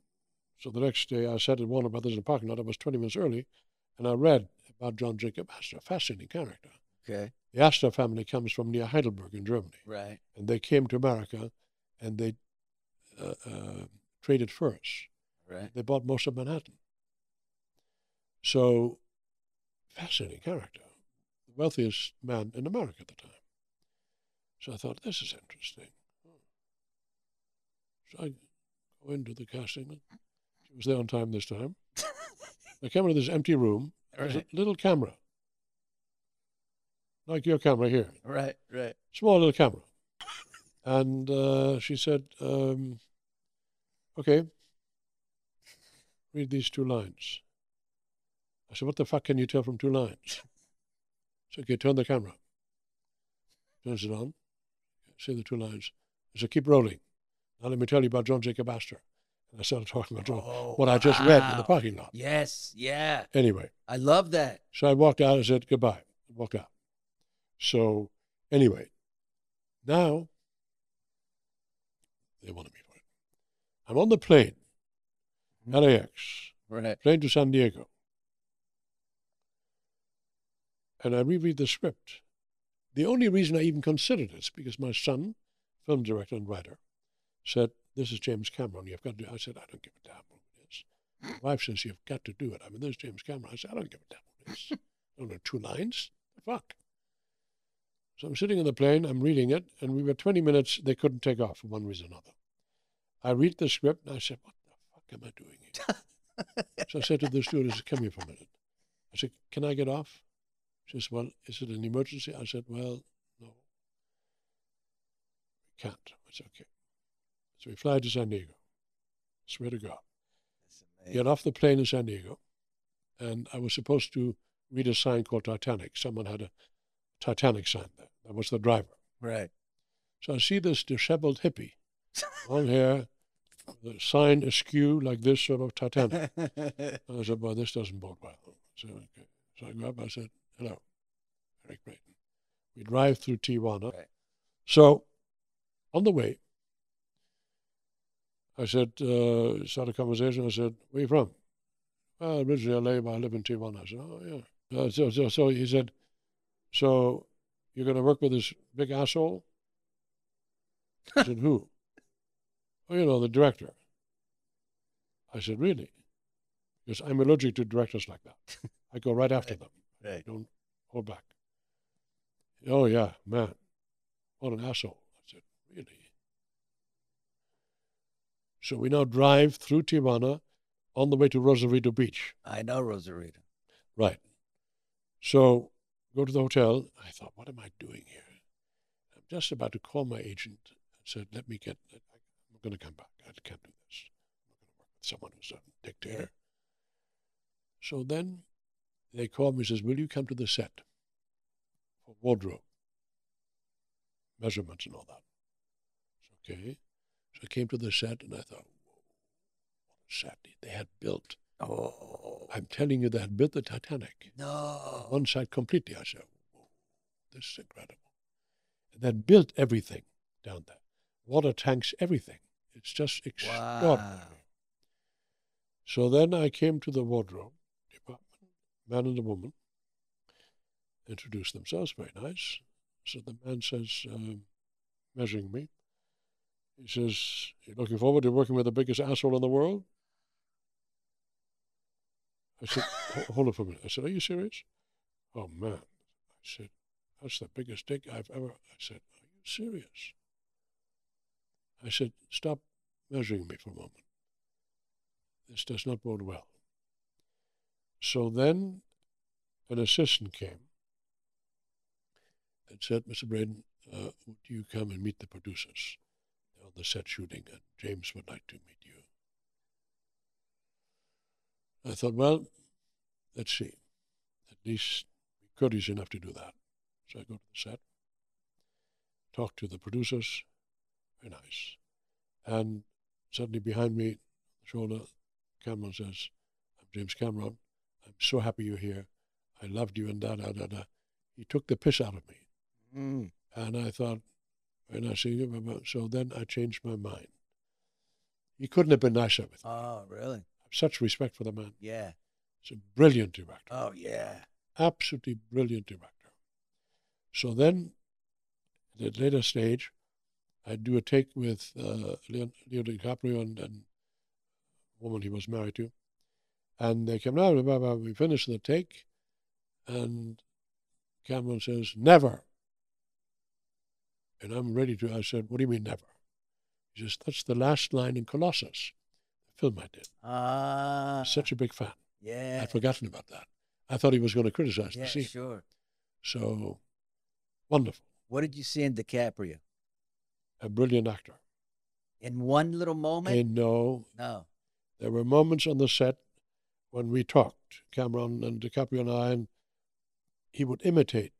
so the next day I sat at Warner Brothers in the parking lot. I was 20 minutes early. and I read about John Jacob Astor, fascinating character. Okay. The Astor family comes from near Heidelberg in Germany, Right. and they came to America, and they uh, uh, traded furs. Right. They bought most of Manhattan. So, fascinating character, the wealthiest man in America at the time. So I thought, this is interesting. So I go into the casting. She was there on time this time. <laughs> I came into this empty room. There's a little camera, like your camera here, Right. Right. small little camera. And uh, she said, um, okay, read these two lines. I said, what the fuck can you tell from two lines? So, okay, turn the camera. Turns it on. Say the two lines. I said, keep rolling. Now let me tell you about John Jacob Astor. And I started talking about John, Oh, what I just read in the parking lot. Yes. Yeah. Anyway, I love that. so I walked out and said goodbye. I walked out. So anyway, now they wanted me for it. I'm on the plane, mm-hmm. LAX, Right. plane to San Diego. And I reread the script. The only reason I even considered it is because my son, film director and writer, said, This is James Cameron. You've got to do I said, I don't give a damn who it is. My wife says, You've got to do it. I mean, there's James Cameron. I said, I don't give a damn who it is. <laughs> I don't know, two lines? Fuck. So I'm sitting in the plane, I'm reading it, and we were 20 minutes, they couldn't take off for one reason or another. I read the script, and I said, What the fuck am I doing here? <laughs> so I said to the stewardess, Come here for a minute. I said, Can I get off? She says, Well, is it an emergency? I said, Well, no. We can't. It's Okay. So we fly to San Diego. Swear to God. Get off the plane in San Diego. And I was supposed to read a sign called Titanic. Someone had a Titanic sign there. That was the driver. Right. So I see this disheveled hippie, long hair, the sign askew like this, sort of Titanic. <laughs> I said, Well, this doesn't bode well. So, okay. so I go up, I said, Hello, Eric Braeden. We drive through Tijuana. Right. So on the way, I said, uh, start a conversation. I said, Where you from? Well, originally LA, but I live in Tijuana. I said, Oh, yeah. Uh, so, so, so he said, So you're going to work with this big asshole? <laughs> I said, Who? Oh, you know, the director. I said, Really? Because I'm allergic to directors like that. I go right after them. Right. Don't hold back. Oh, yeah, man. What an asshole. I said, Really? So we now drive through Tijuana on the way to Rosarito Beach. I know Rosarito. Right. So go to the hotel. I thought, what am I doing here? I'm just about to call my agent and said, let me get, I'm going to come back. I can't do this. I'm going to work with someone who's a dictator. So then they called me and says, will you come to the set for wardrobe, measurements and all that? Okay. So I came to the set and I thought, whoa, what a set they had built. Oh I'm telling you, they had built the Titanic no! one side completely. I said, Whoa, this is incredible. And then built everything down there water tanks, everything. It's just extraordinary. Wow. So then I came to the wardrobe department, man and a woman, introduced themselves, very nice. So the man says, um, measuring me, he says, You looking forward to working with the biggest asshole in the world? I said, Hold up for a minute. I said, Are you serious? Oh, man. I said, That's the biggest dick I've ever. I said, Are you serious? I said, Stop measuring me for a moment. This does not bode well. So then an assistant came and said, Mr. Braeden, uh, would you come and meet the producers? On the set shooting, and James would like to meet you. I thought, well, let's see. At least be courteous enough to do that. So I go to the set, talk to the producers, very nice. And suddenly behind me, shoulder, Cameron says, I'm James Cameron. I'm so happy you're here. I loved you and da da da da. He took the piss out of me. Mm. And I thought, very nice seeing you. blah, blah. So then I changed my mind. He couldn't have been nicer with me. I Oh, really? Such respect for the man. Yeah. He's a brilliant director, Oh yeah. absolutely brilliant director. So then, at a later stage, I do a take with uh, Leo, Leo DiCaprio and, and woman he was married to. And they came out, blah, blah, we finished the take, and Cameron says, Never. And I'm ready to. I said, What do you mean, never? He says, That's the last line in Colossus, film I did. Ah. Such a big fan. yeah. I'd forgotten about that. I thought he was going to criticize yeah, the scene. sure. So wonderful. What did you see in DiCaprio? A brilliant actor. In one little moment? I know no. there were moments on the set when we talked, Cameron and DiCaprio and I, and he would imitate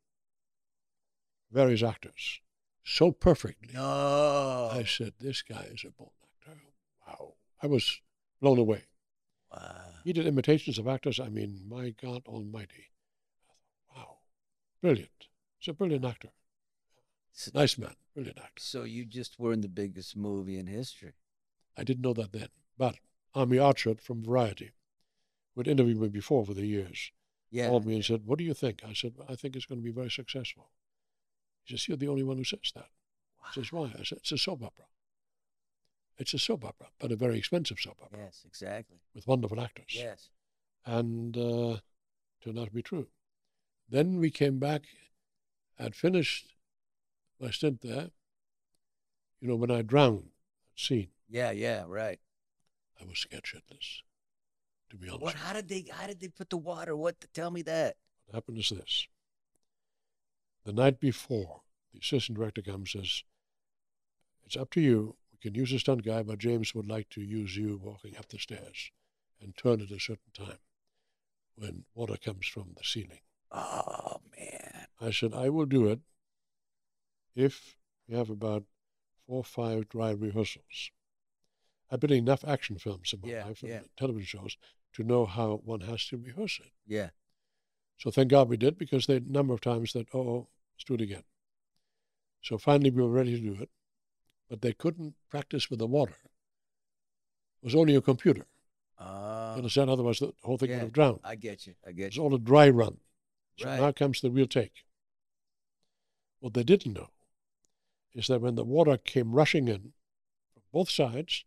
various actors so perfectly. No. I said, This guy is a born actor. Wow. I was blown away. Wow. He did imitations of actors. I mean, my God Almighty. Wow, brilliant. He's a brilliant actor. So, Nice man, brilliant actor. so you just were in the biggest movie in history. I didn't know that then. But Army Archerd from Variety, who had interviewed me before over the years, Yeah. called me and said, What do you think? I said, I think it's going to be very successful. He says, You're the only one who says that. He says, Why? I said, It's a soap opera. It's a soap opera, but a very expensive soap opera Yes, exactly. with wonderful actors. Yes. and uh, turned out to be true. Then we came back, had finished my stint there. You know, when I drowned, that scene, Yeah, yeah, right. I was scared shitless. To be honest, What? How did they? How did they put the water? What? Tell me that. what happened is this: the night before, the assistant director comes and says, "It's up to you. Can use a stunt guy, but James would like to use you walking up the stairs and turn at a certain time when water comes from the ceiling." Oh man. I said, I will do it if we have about four or five dry rehearsals. I've been in enough action films in my Yeah, life and yeah. television shows to know how one has to rehearse it. Yeah. So thank God we did because there a number of times that, oh, oh, let's do it again. So finally we were ready to do it, but they couldn't practice with the water. It was only a computer. Ah. You Oh, understand? Otherwise the whole thing Yeah. would have drowned. I get you. I It get was you. all a dry run. So Right. now comes the real take. What they didn't know is that when the water came rushing in from both sides,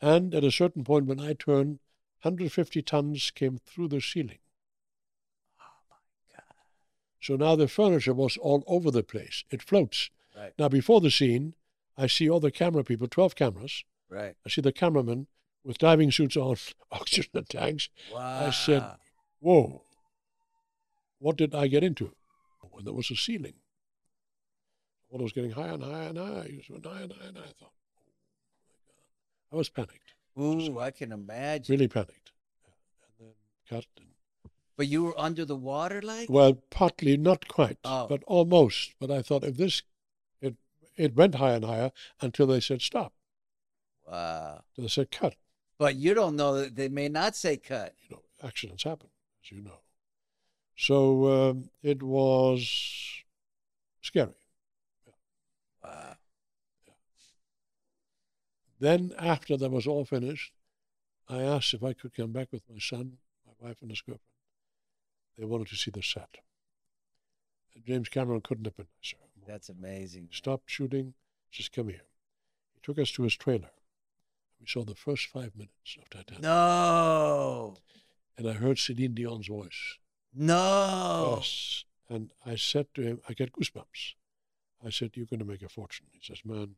and at a certain point when I turned, 150 tons came through the ceiling. Oh my God. So now the furniture was all over the place. It floats. Right. Now, before the scene, I see all the camera people, 12 cameras. Right. I see the cameraman with diving suits on, <laughs> oxygen <laughs> tanks. Wow. I said, Whoa, what did I get into? And there was a ceiling. Water was getting higher and higher and higher. It went higher and higher and higher. I thought, oh my God. I was panicked, Ooh, I can imagine. really panicked. And then cut. And, But you were under the water, like? well, partly, not quite, Oh. but almost. But I thought if this, it, went higher and higher until they said stop. Wow. So they said cut. But you don't know that they may not say cut. You know, accidents happen, as you know. So um, it was scary. Wow. Then, after that was all finished, I asked if I could come back with my son, my wife, and his girlfriend. They wanted to see the set. James Cameron couldn't have been nicer. That's amazing. Stopped shooting, just come here. He took us to his trailer. We saw the first five minutes of Titanic. No. And I heard Celine Dion's voice. No. Yes. And I said to him, I get goosebumps. I said, You're going to make a fortune. He says, Man,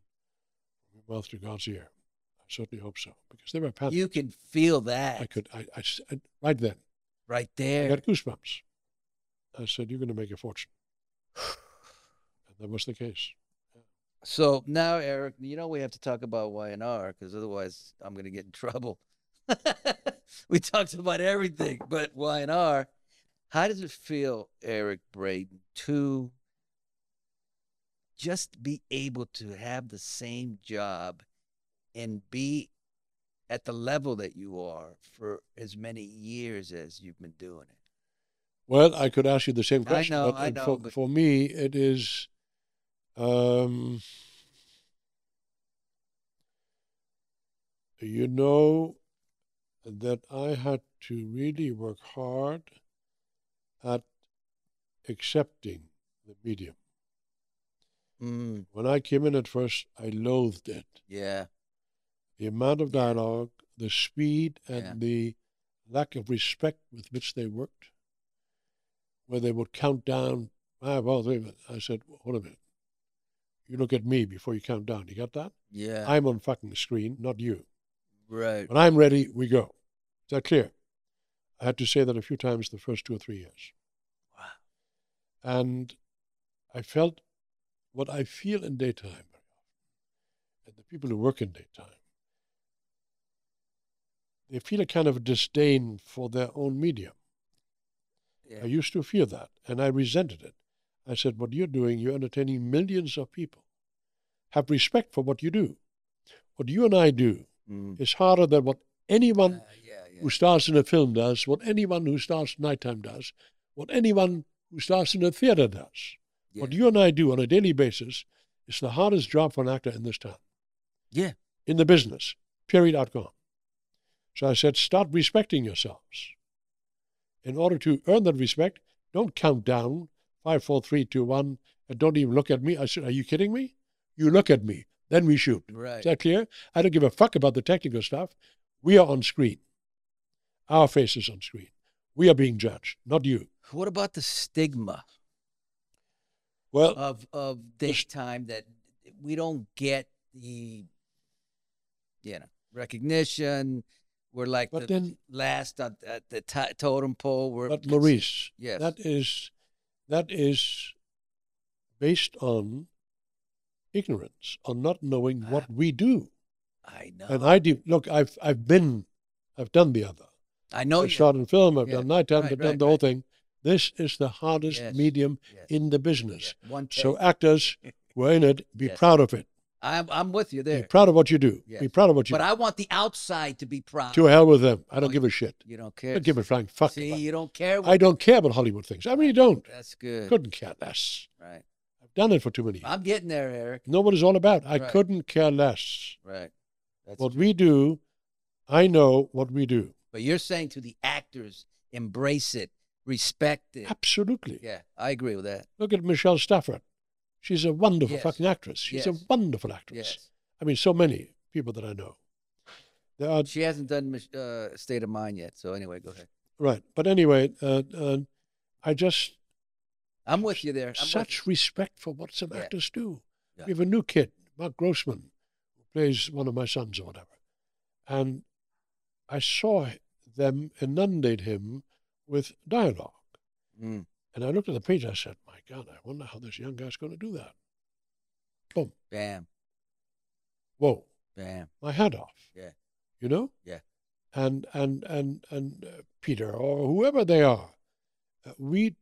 from your mouth to God's ear. I certainly hope so. Because they were panicked. You can feel that I could, I, I I- right then, right there. I got goosebumps. I said, You're going to make a fortune. <sighs> <laughs> And that was the case. So now, Eric, you know we have to talk about Y&R because otherwise I'm going to get in trouble. <laughs> we talked about everything, but Y&R. How does it feel, Eric Braeden, to just be able to have the same job and be at the level that you are for as many years as you've been doing it? Well, I could ask you the same question. I know, but I know, for, but- for me, it is. Um, you know, that I had to really work hard at accepting the medium. Mm, When I came in at first, I loathed it. yeah. The amount of dialogue, the speed, and Yeah. the lack of respect with which they worked, where they would count down five, four, three. I said, hold a minute. You look at me before you count down. You got that? Yeah. I'm on fucking screen, not you. right. When I'm ready, we go. Is that clear? I had to say that a few times the first two or three years. Wow. And I felt what I feel in daytime and the people who work in daytime, they feel a kind of disdain for their own medium. Yeah. I used to feel that, and I resented it. I said, What you're doing, you're entertaining millions of people. Have respect for what you do. What you and I do Mm. is harder than what anyone Uh, yeah, yeah. who stars in a film does, what anyone who stars nighttime does, what anyone who stars in a theater does. What you and I do on a daily basis is the hardest job for an actor in this town, Yeah. in the business, period, outcome. So I said, start respecting yourselves. In order to earn that respect, don't count down five, four, three, two, one, and don't even look at me. I said, Are you kidding me? You look at me, then we shoot. Right. Is that clear? I don't give a fuck about the technical stuff. We are on screen. Our faces on screen. We are being judged, not you. What about the stigma Well, of of daytime that we don't get the you know recognition? We're like but the then, last at, at the to- totem pole. We're but Maurice, yes. that is that is based on ignorance, on not knowing what Ah. we do. I know. And I do. Look, I've I've been, I've done the other. I know I've you. shot in film. I've Yeah. done nighttime. Right, I've done right, the whole thing. This is the hardest Yes, medium yes, in the business. So actors <laughs> who are in it, be proud of it. I'm I'm with you there. Be proud of what you do. Be proud of what you But do. But I want the outside to be proud. To hell with them. I Oh, don't give a shit. You don't I care. don't give a flying fuck. See, you don't care. I don't care about Hollywood things. I really don't. that's good. Couldn't care less. Right. I've done it for too many years. I'm getting there, Eric. know what it's all about. I Right. couldn't care less. Right. That's What true. we do, I know what we do. But you're saying to the actors, embrace it, respect it. Absolutely. Yeah, I agree with that. Look at Michelle Stafford. She's a wonderful Yes. fucking actress. She's a wonderful actress. Yes. I mean, so many people that I know. There are She hasn't done uh, State of Mind yet. So anyway, go ahead. right, but anyway, uh, uh, I just I'm with you there. I'm such respect for what some Yeah. actors do. Yeah. We have a new kid, Mark Grossman, who plays one of my sons or whatever, and I saw them inundate him with dialogue. Mm, And I looked at the page. I said, "My God, I wonder how this young guy's going to do that." Boom! bam, Whoa! bam. My hat off. Yeah. You know. Yeah. And and and and uh, Peter or whoever they are, uh, we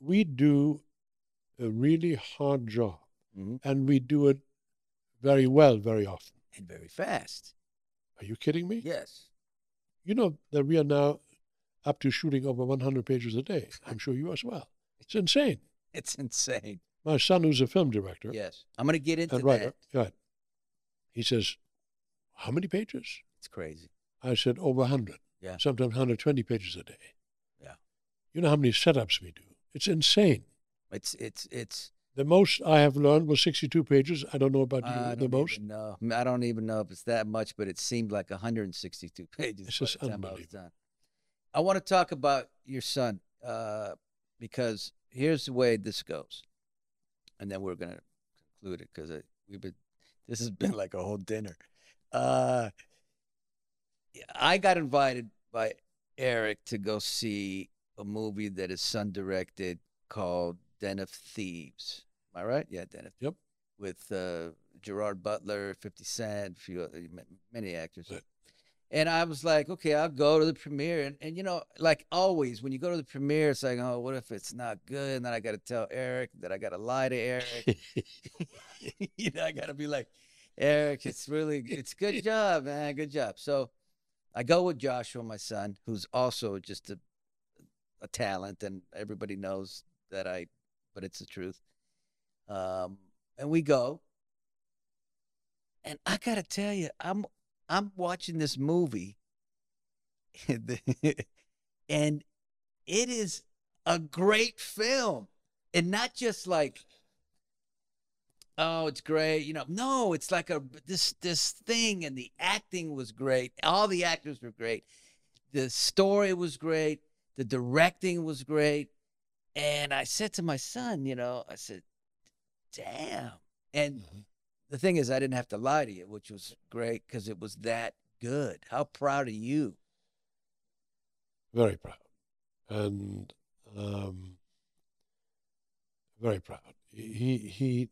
we do a really hard job, hmm and we do it very well very often. And very fast. Are you kidding me? Yes. You know that we are now up to shooting over 100 pages a day. I'm sure you as well. It's insane. It's insane. My son, who's a film director, Yes. I'm going to get into and that. writer. Right. He says, How many pages? It's crazy. I said, Over 100. Yeah. Sometimes 120 pages a day. Yeah. You know how many setups we do? It's insane. It's it's it's. The most I have learned was 62 pages. I don't know about you, the most. know. I don't even know if it's that much, but it seemed like 162 <laughs> pages It's just the time I was unbelievable. done. I want to talk about your son uh, because here's the way this goes, and then we're gonna conclude it because we've been. This has been like a whole dinner. Uh, I got invited by Eric to go see a movie that his son directed called Den of Thieves. Am I right? Yeah, Den of Yep. With uh, Gerard Butler, 50 Cent, a few other, many actors. Right. And I was like, okay, I'll go to the premiere. And, and, you know, like always, when you go to the premiere, it's like, oh, what if it's not good? And then I got to tell Eric that I got to lie to Eric. <laughs> you know, I got to be like, Eric, it's really, it's good <laughs> job, man. Good job. So I go with Joshua, my son, who's also just a, a talent, and everybody knows that I, but it's the truth. Um, and we go, and I gotta tell you, I'm I'm watching this movie, <laughs> and it is a great film, and not just like, oh, it's great, you know. No, it's like a this this thing, and the acting was great. All the actors were great. The story was great. The directing was great. And I said to my son, you know, I said, damn. And Mm-hmm. The thing is, I didn't have to lie to you, which was great because it was that good. How proud are you? Very proud. And um, very proud. He, he,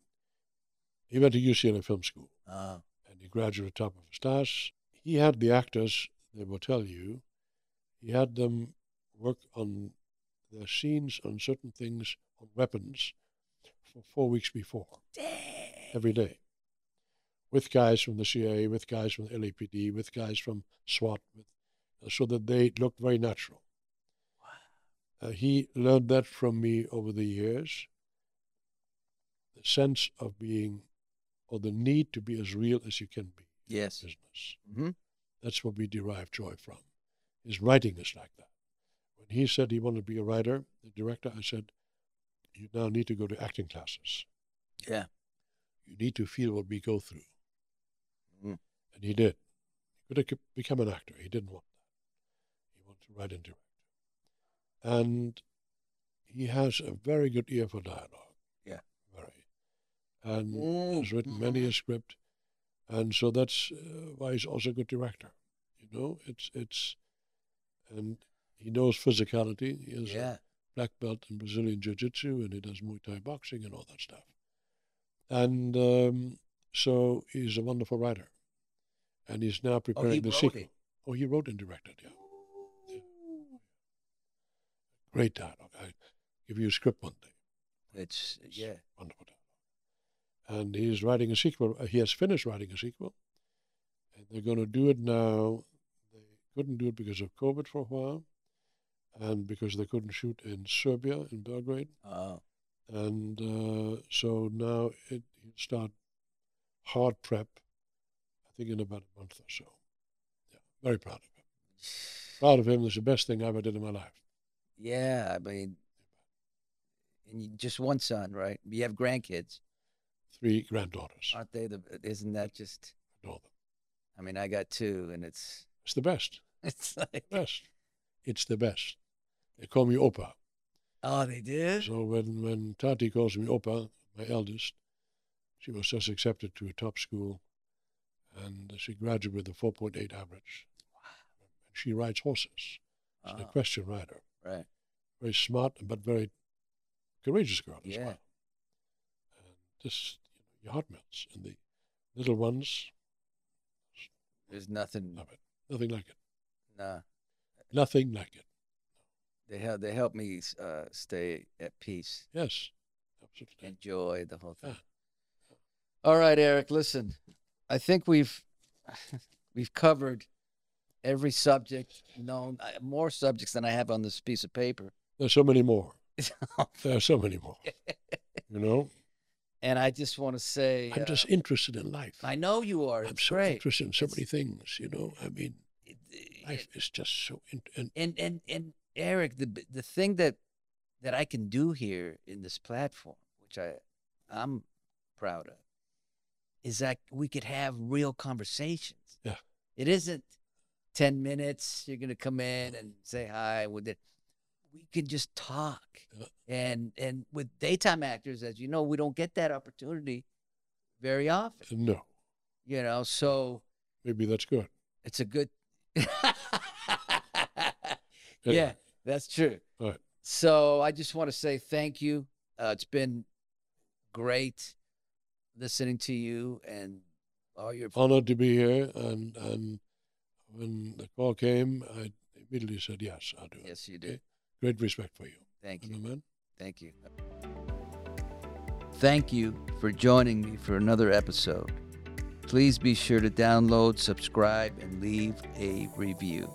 he went to UCLA Film School Uh, and he graduated top of his class. He had the actors, they will tell you, he had them work on their scenes on certain things, on weapons, for four weeks before, dang. every day. With guys from the CIA, with guys from the LAPD, with guys from SWAT, with, so that they looked very natural. Uh, he learned that from me over the years. The sense of being, or the need to be as real as you can be in Yes. business. hmm That's what we derive joy from. His writing is like that. When he said he wanted to be a writer, the director, I said, you now need to go to acting classes. Yeah. You need to feel what we go through. Mm. And he did. He could have become an actor. He didn't want that. He wanted to write and direct. And he has a very good ear for dialogue. Yeah. Very. And Mm, has written many a script, and so that's uh, why he's also a good director. You know, it's it's, and he knows physicality. He has Yeah. a black belt in Brazilian Jiu-Jitsu, and he does Muay Thai boxing and all that stuff. And um, so he's a wonderful writer, and he's now Oh, preparing he the sequel. it. Oh, he wrote and directed. Yeah, great dialogue. I give you a script one day. It's It's yeah. wonderful dialogue. And he's writing a sequel. uh, He has finished writing a sequel, and they're going to do it now. They couldn't do it because of COVID for a while, and because they couldn't shoot in Serbia in Belgrade, Oh, and uh, so now it start hard prep. I think in about a month or so. Yeah, very proud of him. Proud of him. It's the best thing I ever did in my life. yeah. I mean, and you, just one son, right? You have grandkids, Three granddaughters. aren't they? The isn't that just? Adore them. I mean, I got two, and it's It's the best. <laughs> it's like Best. It's the best. They call me Opa. oh, they did. So when, when Tati calls me Opa, my eldest, she was just accepted to a top school and she graduated with a 4.8 average. And she rides horses. She's an Oh, equestrian rider. right. Very smart, but very courageous girl as Yeah. well. And just, you know, your heart melts. And the little ones, There's nothing. love it. Nothing like it. Nah. Nothing like it. They help. They help me uh, stay at peace, Yes, absolutely. enjoy the whole thing. Yeah. All right, Eric. Listen, I think we've <laughs> we've covered every subject known, uh, more subjects than I have on this piece of paper. There's so many more. <laughs> There are so many more. you know, and I just want to say, I'm uh, just interested in life. I know you are. I'm It's so great. interested in so It's- many things. You know, I mean, It- it- life is just so. In, and and and and Eric, the the thing that that I can do here in this platform, which I I'm proud of, is that we could have real conversations. Yeah. It isn't ten minutes. You're gonna come in and say hi with it. We can just talk, Yeah. and and with daytime actors, as you know, we don't get that opportunity very often. no, You know, so maybe that's good. it's a good. <laughs> yeah, that's true. Right. So I just want to say thank you. Uh, it's been great listening to you and all your. Honored to be here, and and when the call came, I immediately said yes. I'll do it. Yes, you do. Okay. Great respect for you, Thank you. man. Thank you. Thank you for joining me for another episode. Please be sure to download, subscribe, and leave a review.